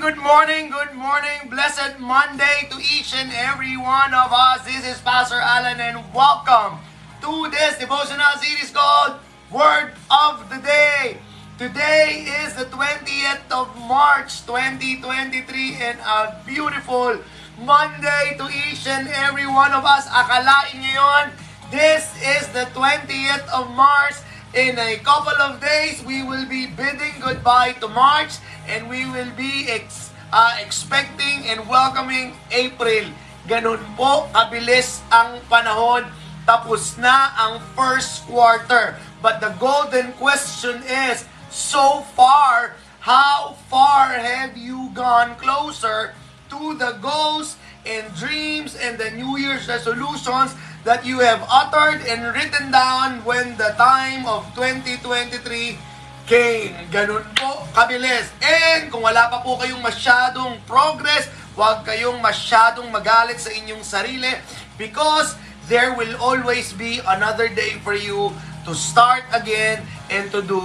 Good morning, good morning. Blessed Monday to each and every one of us. This is Pastor Alan and welcome to this devotional series called Word of the Day. Today is the 20th of March 2023 and a beautiful Monday to each and every one of us. Akalain niyo yun, this is the 20th of March In a couple of days, we will be bidding goodbye to March and we will be ex, uh, expecting and welcoming April. Ganun po kabilis ang panahon. Tapos na ang first quarter. But the golden question is, so far, how far have you gone closer to the goals and dreams and the New Year's resolutions that you have uttered and written down when the time of 2023 came. Ganun po kabilis. And kung wala pa po kayong masyadong progress, huwag kayong masyadong magalit sa inyong sarili because there will always be another day for you to start again and to do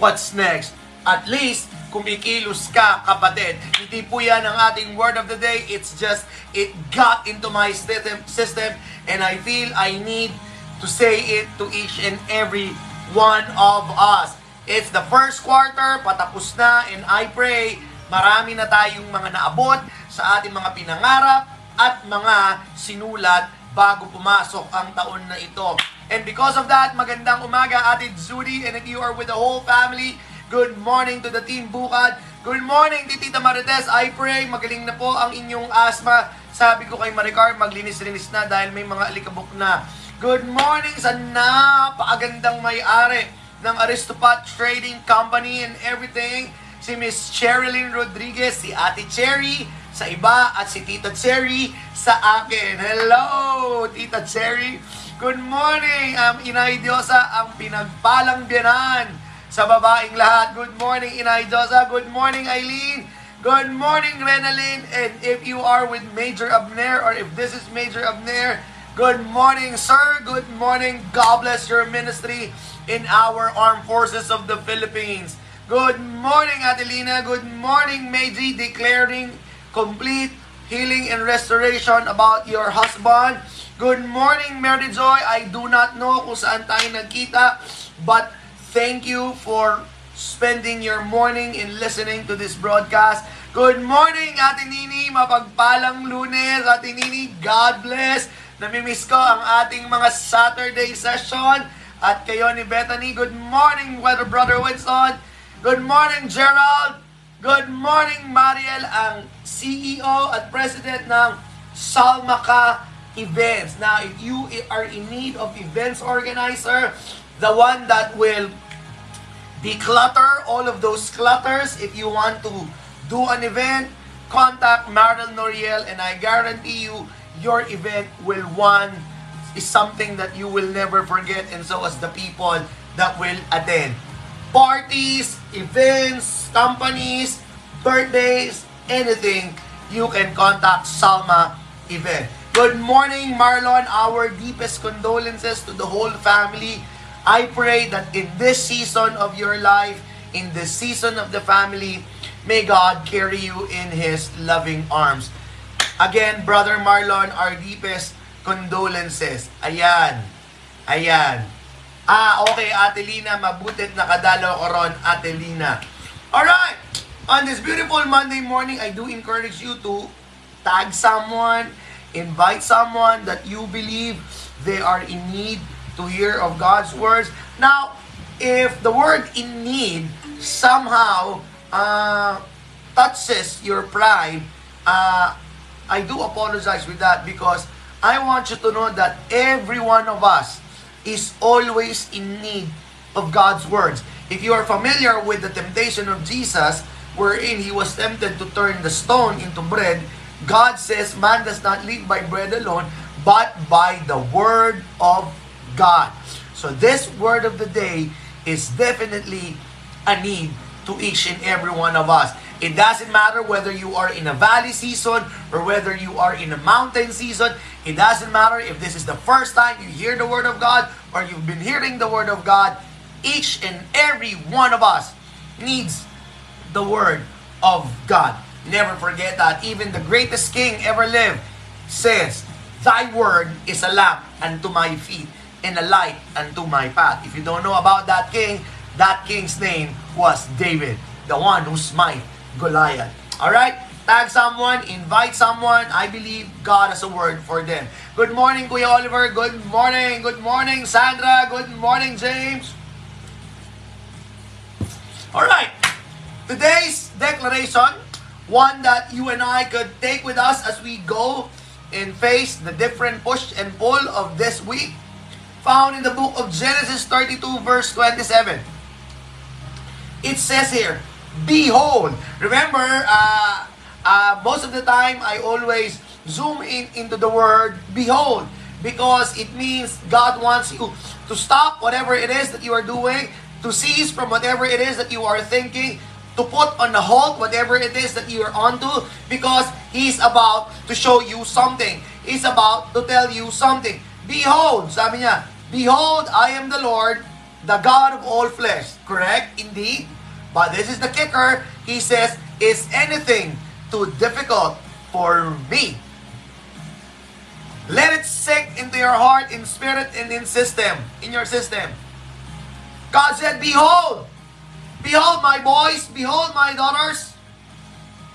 what's next. At least, kumikilos ka, kapatid. Hindi po yan ang ating word of the day. It's just, it got into my system, and I feel I need to say it to each and every one of us. It's the first quarter, patapos na, and I pray marami na tayong mga naabot sa ating mga pinangarap at mga sinulat bago pumasok ang taon na ito. And because of that, magandang umaga, Ate Judy, and if you are with the whole family, Good morning to the team Bukad. Good morning, Tita Marites. I pray magaling na po ang inyong asthma. Sabi ko kay Maricar, maglinis-linis na dahil may mga alikabok na. Good morning sa napakagandang may-ari ng Aristopat Trading Company and everything. Si Miss Cherilyn Rodriguez, si Ate Cherry sa iba at si Tita Cherry sa akin. Hello, Tita Cherry. Good morning, um, Inay Diyosa, ang pinagpalang biyanan sa babaeng lahat. Good morning, Inay Josa. Good morning, Eileen. Good morning, Renalyn. And if you are with Major Abner or if this is Major Abner, good morning, sir. Good morning. God bless your ministry in our armed forces of the Philippines. Good morning, Adelina. Good morning, Meiji, declaring complete healing and restoration about your husband. Good morning, Mary Joy. I do not know kung saan tayo nagkita, but Thank you for spending your morning in listening to this broadcast. Good morning, Ate Nini. Mapagpalang lunes, Ate Nini. God bless. Namimiss ko ang ating mga Saturday session. At kayo ni Bethany, good morning, Weather Brother Winston. Good morning, Gerald. Good morning, Mariel, ang CEO at President ng Salmaka Events. Now, if you are in need of events organizer, the one that will declutter all of those clutters. If you want to do an event, contact Marilyn Noriel and I guarantee you your event will one is something that you will never forget and so as the people that will attend. Parties, events, companies, birthdays, anything, you can contact Salma Event. Good morning, Marlon. Our deepest condolences to the whole family I pray that in this season of your life, in this season of the family, may God carry you in His loving arms. Again, Brother Marlon, our deepest condolences. Ayan. Ayan. Ah, okay, Ate Lina, mabutit na kadalaw ko ron, Ate Lina. Alright! On this beautiful Monday morning, I do encourage you to tag someone, invite someone that you believe they are in need to hear of God's words. Now, if the word in need somehow uh, touches your pride, uh, I do apologize with that because I want you to know that every one of us is always in need of God's words. If you are familiar with the temptation of Jesus, wherein he was tempted to turn the stone into bread, God says, Man does not live by bread alone, but by the word of God. So this word of the day is definitely a need to each and every one of us. It doesn't matter whether you are in a valley season or whether you are in a mountain season. It doesn't matter if this is the first time you hear the Word of God or you've been hearing the Word of God. Each and every one of us needs the Word of God. Never forget that. Even the greatest king ever lived says, Thy word is a lamp unto my feet and a light unto my path. If you don't know about that king, that king's name was David, the one who smite Goliath. Alright? Tag someone, invite someone. I believe God has a word for them. Good morning, Kuya Oliver. Good morning. Good morning, Sandra. Good morning, James. Alright. Today's declaration, one that you and I could take with us as we go and face the different push and pull of this week, found in the book of Genesis 32, verse 27. It says here, Behold. Remember, uh, uh, most of the time, I always zoom in into the word behold because it means God wants you to stop whatever it is that you are doing, to cease from whatever it is that you are thinking, to put on the halt whatever it is that you are onto because He's about to show you something. He's about to tell you something. Behold, sabi niya, Behold, I am the Lord, the God of all flesh. Correct? Indeed. But this is the kicker. He says, Is anything too difficult for me? Let it sink into your heart, in spirit, and in system, in your system. God said, Behold, behold my boys, behold my daughters,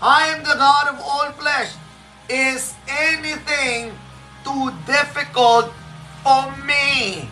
I am the God of all flesh. Is anything too difficult for me?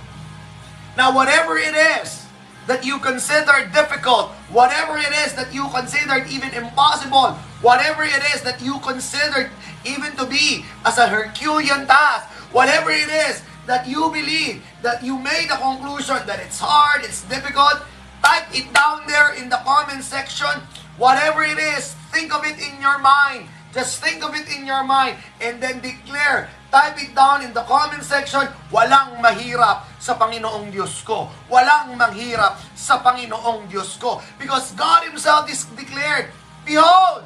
Now, whatever it is that you consider difficult, whatever it is that you considered even impossible, whatever it is that you considered even to be as a Herculean task, whatever it is that you believe, that you made a conclusion that it's hard, it's difficult, type it down there in the comment section. Whatever it is, think of it in your mind. Just think of it in your mind and then declare. Type it down in the comment section. Walang mahirap sa Panginoong Diyos ko. Walang mahirap sa Panginoong Diyos ko. Because God Himself is declared, Behold,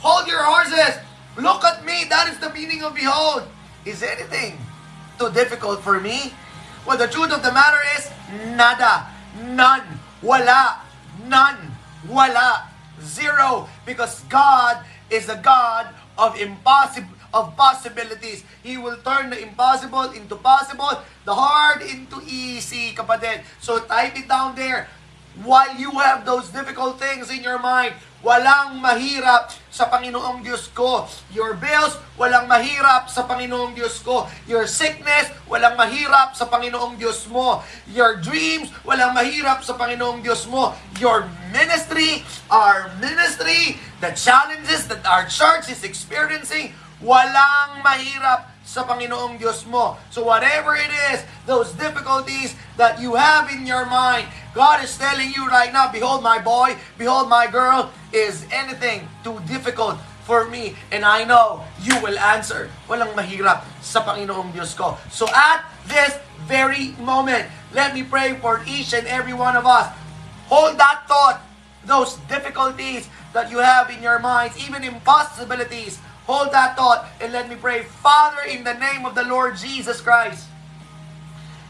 Hold your horses. Look at me. That is the meaning of behold. Is anything too difficult for me? Well, the truth of the matter is, nada. None. Wala. None. Wala. Zero. Because God is a God of impossible of possibilities. He will turn the impossible into possible, the hard into easy, kapatid. So type it down there. While you have those difficult things in your mind, Walang mahirap sa Panginoong Diyos ko. Your bills, walang mahirap sa Panginoong Diyos ko. Your sickness, walang mahirap sa Panginoong Diyos mo. Your dreams, walang mahirap sa Panginoong Diyos mo. Your ministry, our ministry, the challenges that our church is experiencing, walang mahirap sa Panginoong Diyos mo. So whatever it is, those difficulties that you have in your mind, God is telling you right now, behold my boy, behold my girl, is anything too difficult for me? And I know you will answer. Walang mahirap sa Panginoong Diyos ko. So at this very moment, let me pray for each and every one of us. Hold that thought, those difficulties that you have in your minds, even impossibilities, Hold that thought and let me pray. Father, in the name of the Lord Jesus Christ,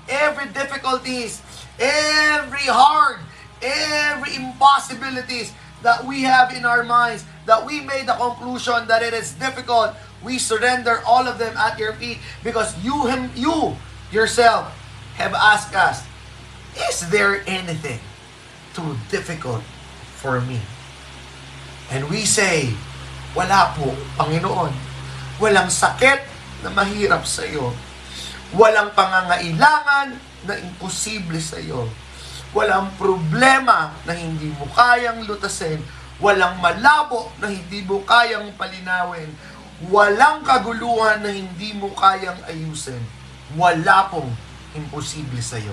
every difficulties, every hard, every impossibilities that we have in our minds, that we made the conclusion that it is difficult, we surrender all of them at your feet because you him you yourself have asked us, is there anything too difficult for me? And we say, wala po, Panginoon. Walang sakit na mahirap sa iyo. Walang pangangailangan na imposible sa iyo. Walang problema na hindi mo kayang lutasin. Walang malabo na hindi mo kayang palinawin. Walang kaguluhan na hindi mo kayang ayusin. Wala pong imposible sa iyo.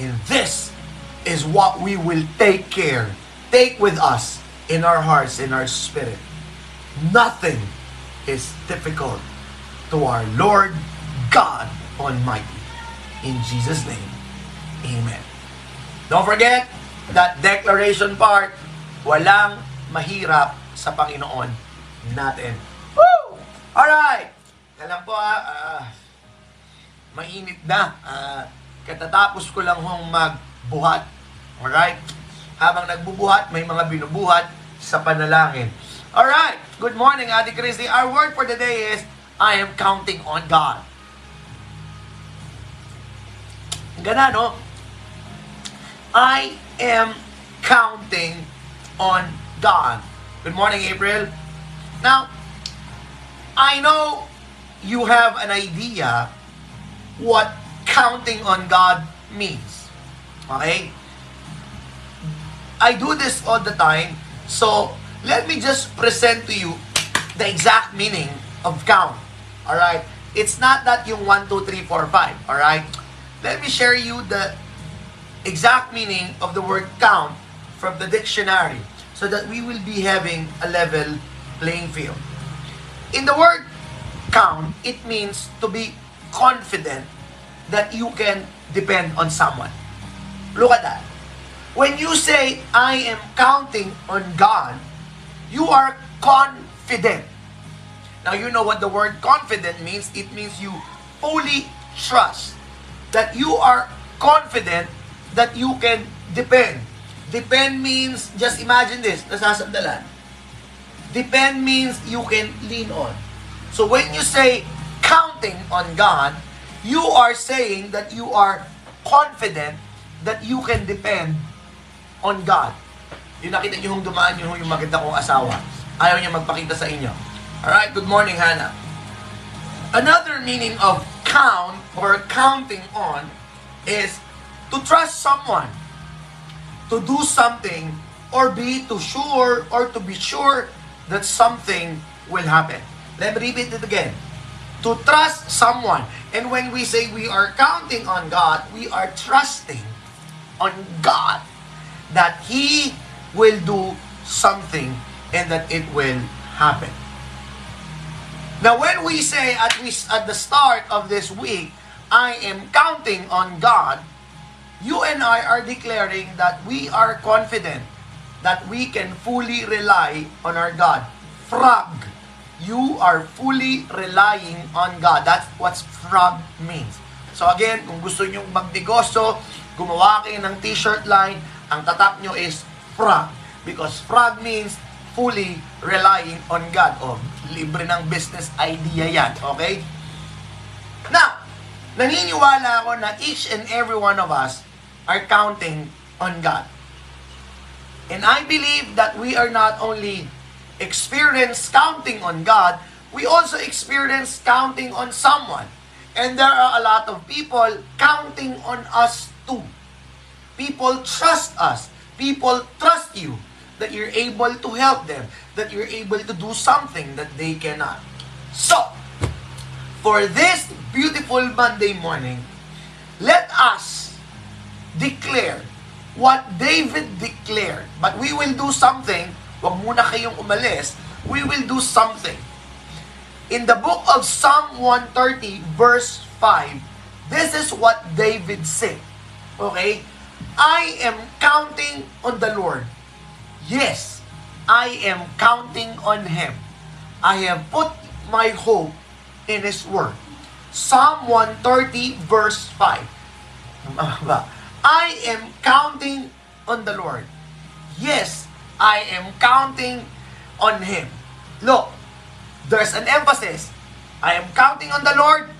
And this is what we will take care, take with us in our hearts, in our spirit nothing is difficult to our Lord God Almighty. In Jesus' name, Amen. Don't forget that declaration part, walang mahirap sa Panginoon natin. Woo! Alright! Kailan po ah, uh, mainit na. Uh, katatapos ko lang hong magbuhat. Alright? Habang nagbubuhat, may mga binubuhat sa panalangin. Alright, good morning, Ate Christy. Our word for the day is, I am counting on God. Gana, no? I am counting on God. Good morning, April. Now, I know you have an idea what counting on God means. Okay? I do this all the time. So, let me just present to you the exact meaning of count. Alright? It's not that yung 1, 2, 3, 4, 5. Alright? Let me share you the exact meaning of the word count from the dictionary so that we will be having a level playing field. In the word count, it means to be confident that you can depend on someone. Look at that. When you say, I am counting on God, you are confident. Now, you know what the word confident means. It means you fully trust that you are confident that you can depend. Depend means, just imagine this, nasasandalan. Depend means you can lean on. So when you say counting on God, you are saying that you are confident that you can depend on God. Yung nakita nyo yung dumaan nyo yung maganda kong asawa. Ayaw niya magpakita sa inyo. Alright, good morning, Hannah. Another meaning of count or counting on is to trust someone, to do something, or be too sure or to be sure that something will happen. Let me repeat it again. To trust someone. And when we say we are counting on God, we are trusting on God that He will do something and that it will happen. Now, when we say at least at the start of this week, I am counting on God, you and I are declaring that we are confident that we can fully rely on our God. Frog. You are fully relying on God. That's what frog means. So again, kung gusto nyo magnegosyo, gumawa kayo ng t-shirt line, ang tatak nyo is frog. Because frog means fully relying on God. O, libre ng business idea yan. Okay? Now, naniniwala ako na each and every one of us are counting on God. And I believe that we are not only experience counting on God, we also experience counting on someone. And there are a lot of people counting on us too. People trust us. People trust you that you're able to help them, that you're able to do something that they cannot. So, for this beautiful Monday morning, let us declare what David declared. But we will do something. Huwag muna kayong umalis. We will do something. In the book of Psalm 130, verse 5, this is what David said. Okay? I am counting on the Lord. Yes, I am counting on Him. I have put my hope in His Word. Psalm 130, verse 5. I am counting on the Lord. Yes, I am counting on Him. Look, there's an emphasis. I am counting on the Lord.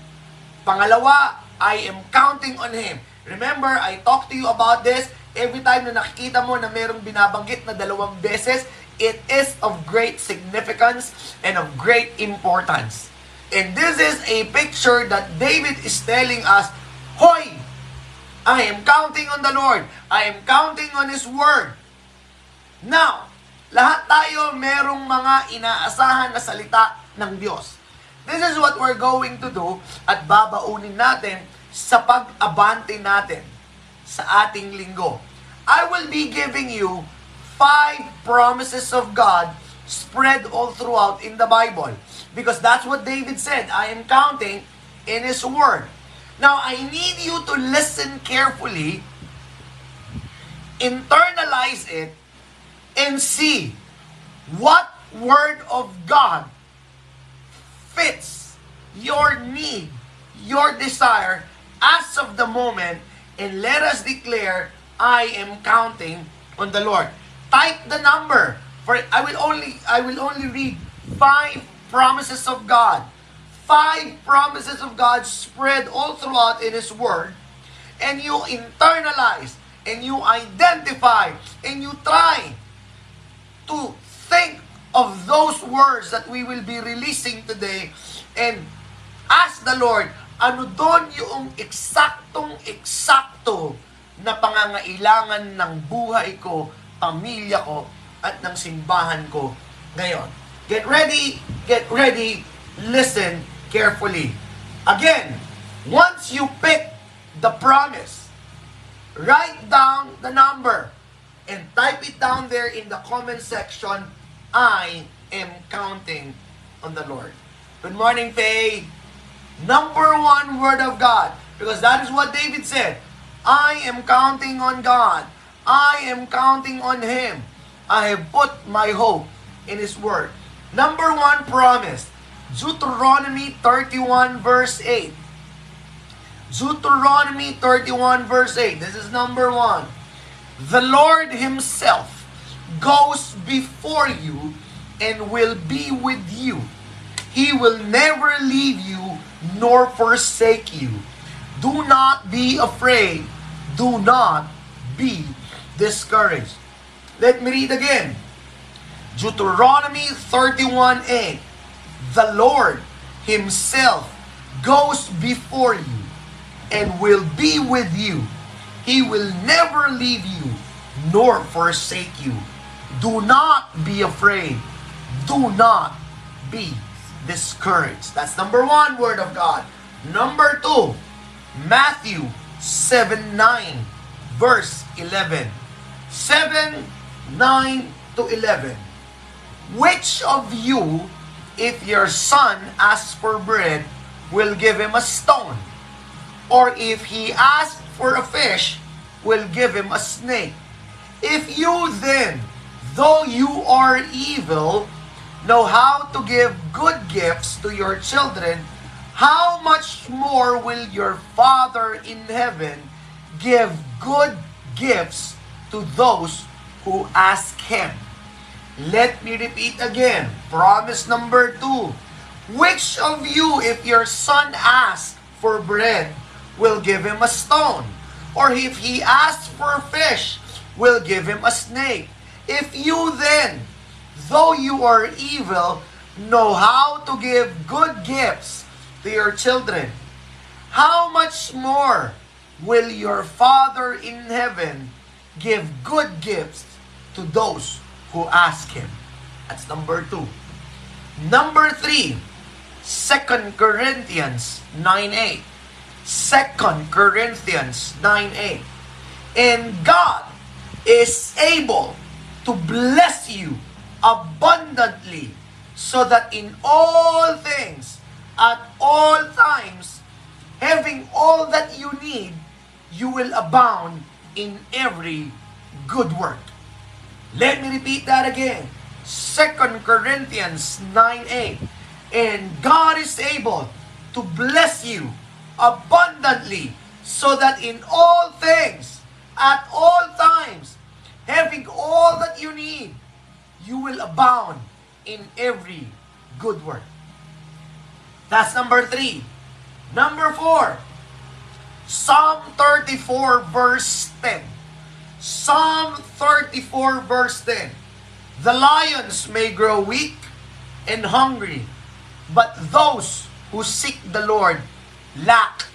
Pangalawa, I am counting on Him. Remember, I talked to you about this. Every time na nakikita mo na mayroong binabanggit na dalawang beses, it is of great significance and of great importance. And this is a picture that David is telling us, Hoy, I am counting on the Lord. I am counting on His Word. Now, lahat tayo merong mga inaasahan na salita ng Diyos. This is what we're going to do at babaunin natin sa pag-abante natin sa ating linggo. I will be giving you five promises of God spread all throughout in the Bible. Because that's what David said. I am counting in His Word. Now, I need you to listen carefully, internalize it, and see what Word of God fits your need, your desire as of the moment, and let us declare, I am counting on the Lord. Type the number. For I will only I will only read five promises of God. Five promises of God spread all throughout in His Word. And you internalize and you identify and you try to think of those words that we will be releasing today and ask the Lord, ano doon yung eksaktong eksakto na pangangailangan ng buhay ko, pamilya ko, at ng simbahan ko ngayon. Get ready, get ready, listen carefully. Again, once you pick the promise, write down the number and type it down there in the comment section. I am counting on the Lord. Good morning, Faye. Number one word of God. Because that is what David said. I am counting on God. I am counting on Him. I have put my hope in His Word. Number one promise. Deuteronomy 31 verse 8. Deuteronomy 31 verse 8. This is number one. The Lord Himself goes before you and will be with you. He will never leave you nor forsake you. Do not be afraid. Do not be discouraged. Let me read again. Deuteronomy 31:8. The Lord himself goes before you and will be with you. He will never leave you nor forsake you. Do not be afraid. Do not be discouraged. That's number one word of God. Number two, Matthew 7 9, verse 11. 7, 9 to 11. Which of you, if your son asks for bread, will give him a stone? Or if he asks for a fish, will give him a snake? If you then, though you are evil, know how to give good gifts to your children, how much more will your Father in heaven give good gifts to those who ask Him? Let me repeat again. Promise number two. Which of you, if your son asks for bread, will give him a stone? Or if he asks for fish, will give him a snake? If you then, though you are evil, know how to give good gifts to your children, how much more will your Father in heaven give good gifts to those who ask Him? That's number two. Number three, 2 Corinthians 9.8. 2 Corinthians 9.8. And God is able to bless you abundantly so that in all things, at all times, having all that you need, you will abound in every good work. Let me repeat that again. 2 Corinthians 9:8. And God is able to bless you abundantly so that in all things, at all times, having all that you need, you will abound in every good work. That's number three. Number four, Psalm 34 verse 10. Psalm 34 verse 10. The lions may grow weak and hungry, but those who seek the Lord lack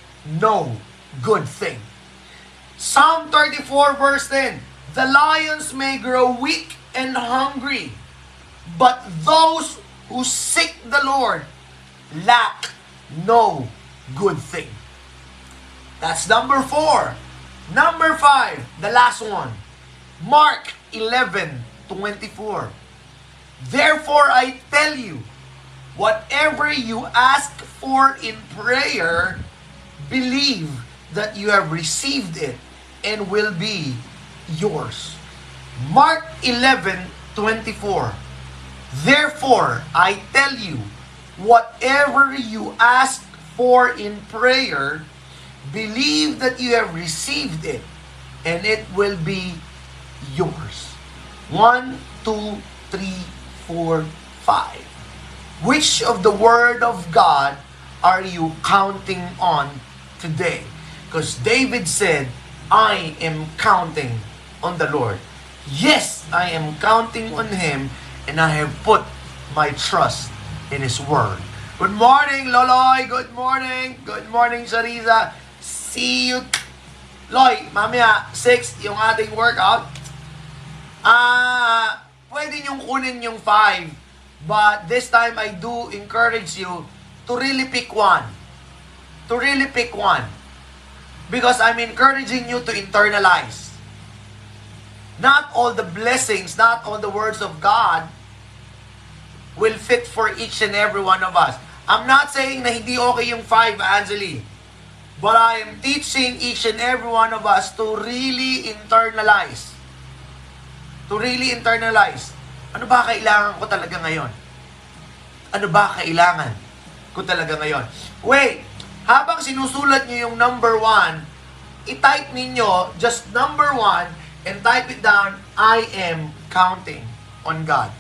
no good thing. Psalm 34 verse 10. The lions may grow weak and hungry, but those who seek the Lord lack no good thing. That's number four. Number five, the last one. Mark 11, 24. Therefore I tell you, whatever you ask for in prayer, believe that you have received it and will be yours. Mark 11, 24. Therefore I tell you, whatever you ask for in prayer, believe that you have received it, and it will be yours. One, two, three, four, five. Which of the Word of God are you counting on today? Because David said, I am counting on the Lord. Yes, I am counting on Him and I have put my trust in His Word. Good morning, Loloy. Good morning. Good morning, Shariza. See you. Loy, mamaya, 6 yung ating workout. Ah, uh, pwede niyong kunin yung 5. But this time, I do encourage you to really pick one. To really pick one. Because I'm encouraging you to internalize. Not all the blessings, not all the words of God will fit for each and every one of us. I'm not saying na hindi okay yung five, Angeli. But I am teaching each and every one of us to really internalize. To really internalize. Ano ba kailangan ko talaga ngayon? Ano ba kailangan ko talaga ngayon? Wait, habang sinusulat niyo yung number one, i-type ninyo just number one and type it down, I am counting on God.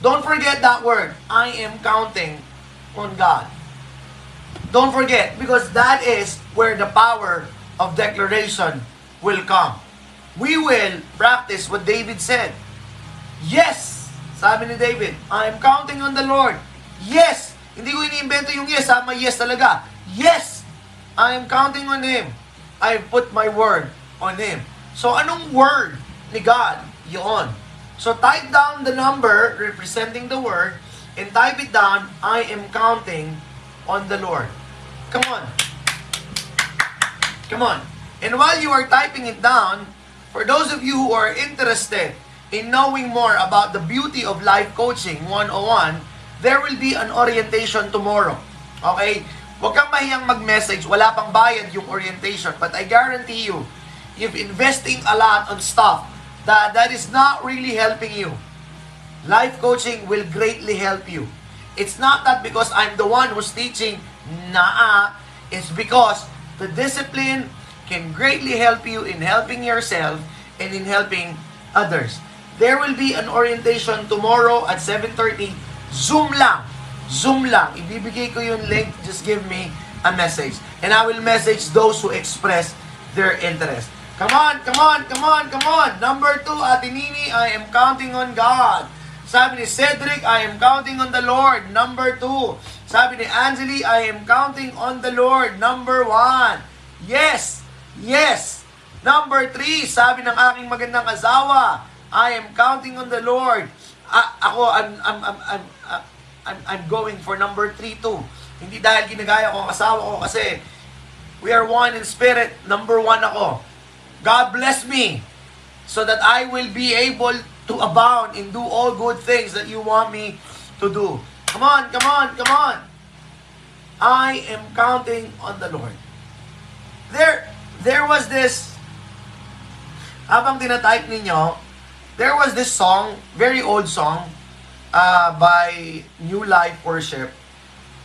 Don't forget that word. I am counting on God. Don't forget, because that is where the power of declaration will come. We will practice what David said. Yes! Sabi ni David, I am counting on the Lord. Yes! Hindi ko iniimbento yung yes, sama yes talaga. Yes! I am counting on Him. I put my word on Him. So, anong word ni God? Yun. So type down the number representing the word and type it down, I am counting on the Lord. Come on. Come on. And while you are typing it down, for those of you who are interested in knowing more about the beauty of life coaching 101, there will be an orientation tomorrow. Okay? Huwag kang mahiyang mag-message. Wala pang bayad yung orientation. But I guarantee you, if investing a lot on stuff that that is not really helping you. Life coaching will greatly help you. It's not that because I'm the one who's teaching, nah, it's because the discipline can greatly help you in helping yourself and in helping others. There will be an orientation tomorrow at 7.30. Zoom lang. Zoom lang. Ibibigay ko yung link. Just give me a message. And I will message those who express their interest. Come on, come on, come on, come on. Number two, Ate Nini, I am counting on God. Sabi ni Cedric, I am counting on the Lord. Number two. Sabi ni Angeli, I am counting on the Lord. Number one. Yes, yes. Number three, sabi ng aking magandang asawa, I am counting on the Lord. A- ako, I'm, I'm, I'm, I'm, I'm, I'm going for number three too. Hindi dahil ginagaya ko ang asawa ko kasi we are one in spirit. Number one ako. God bless me so that I will be able to abound and do all good things that you want me to do. Come on, come on, come on. I am counting on the Lord. There, there was this, habang tinatype ninyo, there was this song, very old song, uh, by New Life Worship.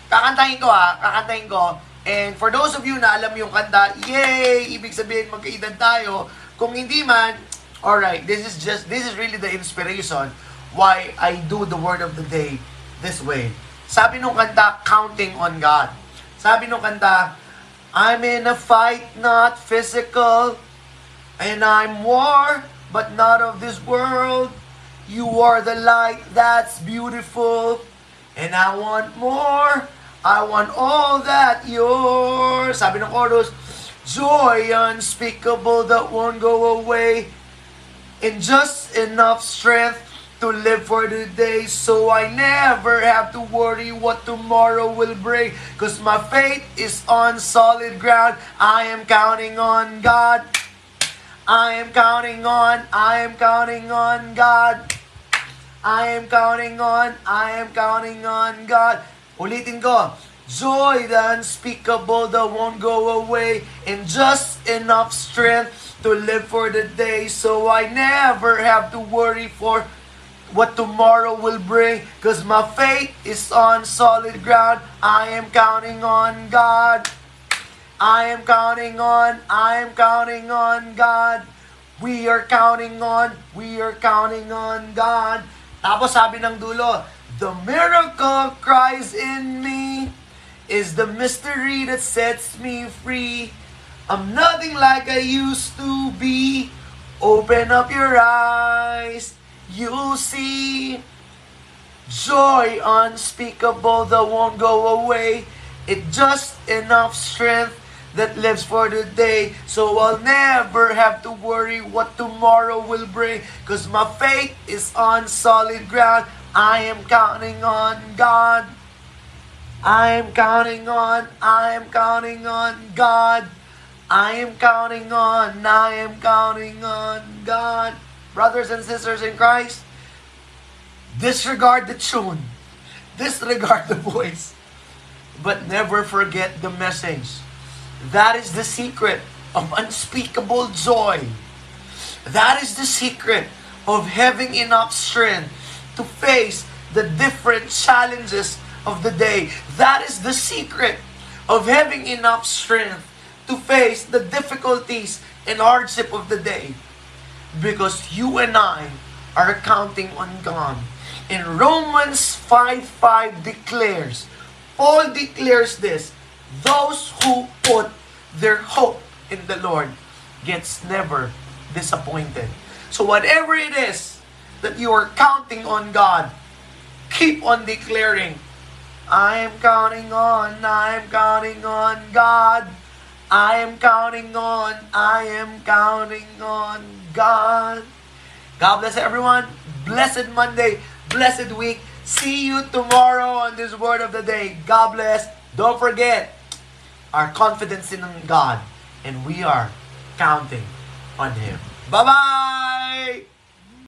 Kakantahin ko ha, kakantahin ko, And for those of you na alam yung kanta, yay! Ibig sabihin magkaedad tayo. Kung hindi man, alright, this is just, this is really the inspiration why I do the word of the day this way. Sabi nung kanta, counting on God. Sabi nung kanta, I'm in a fight, not physical, and I'm war, but not of this world. You are the light that's beautiful, and I want more. I want all that yours. Sabi ng chorus, joy unspeakable that won't go away, and just enough strength to live for today, so I never have to worry what tomorrow will bring because my faith is on solid ground. I am counting on God. I am counting on, I am counting on God. I am counting on, I am counting on God. Ulitin ko. Joy the unspeakable that won't go away and just enough strength to live for the day so I never have to worry for what tomorrow will bring because my faith is on solid ground. I am counting on God. I am counting on, I am counting on God. We are counting on, we are counting on God. Tapos sabi ng dulo, The miracle cries in me is the mystery that sets me free. I'm nothing like I used to be. Open up your eyes, you'll see. Joy unspeakable that won't go away. It just enough strength that lives for the day. So I'll never have to worry what tomorrow will bring. Cause my faith is on solid ground. I am counting on God. I am counting on, I am counting on God. I am counting on, I am counting on God. Brothers and sisters in Christ, disregard the tune, disregard the voice, but never forget the message. That is the secret of unspeakable joy. That is the secret of having enough strength to face the different challenges of the day. That is the secret of having enough strength to face the difficulties and hardship of the day. Because you and I are counting on God. In Romans 5 5 declares, Paul declares this those who put their hope in the Lord gets never disappointed. So whatever it is that you are counting on God, keep on declaring, I am counting on, I am counting on God. I am counting on, I am counting on God. God bless everyone. Blessed Monday, blessed week. See you tomorrow on this word of the day. God bless. Don't forget our confidence in God, and we are counting on Him. Bye bye.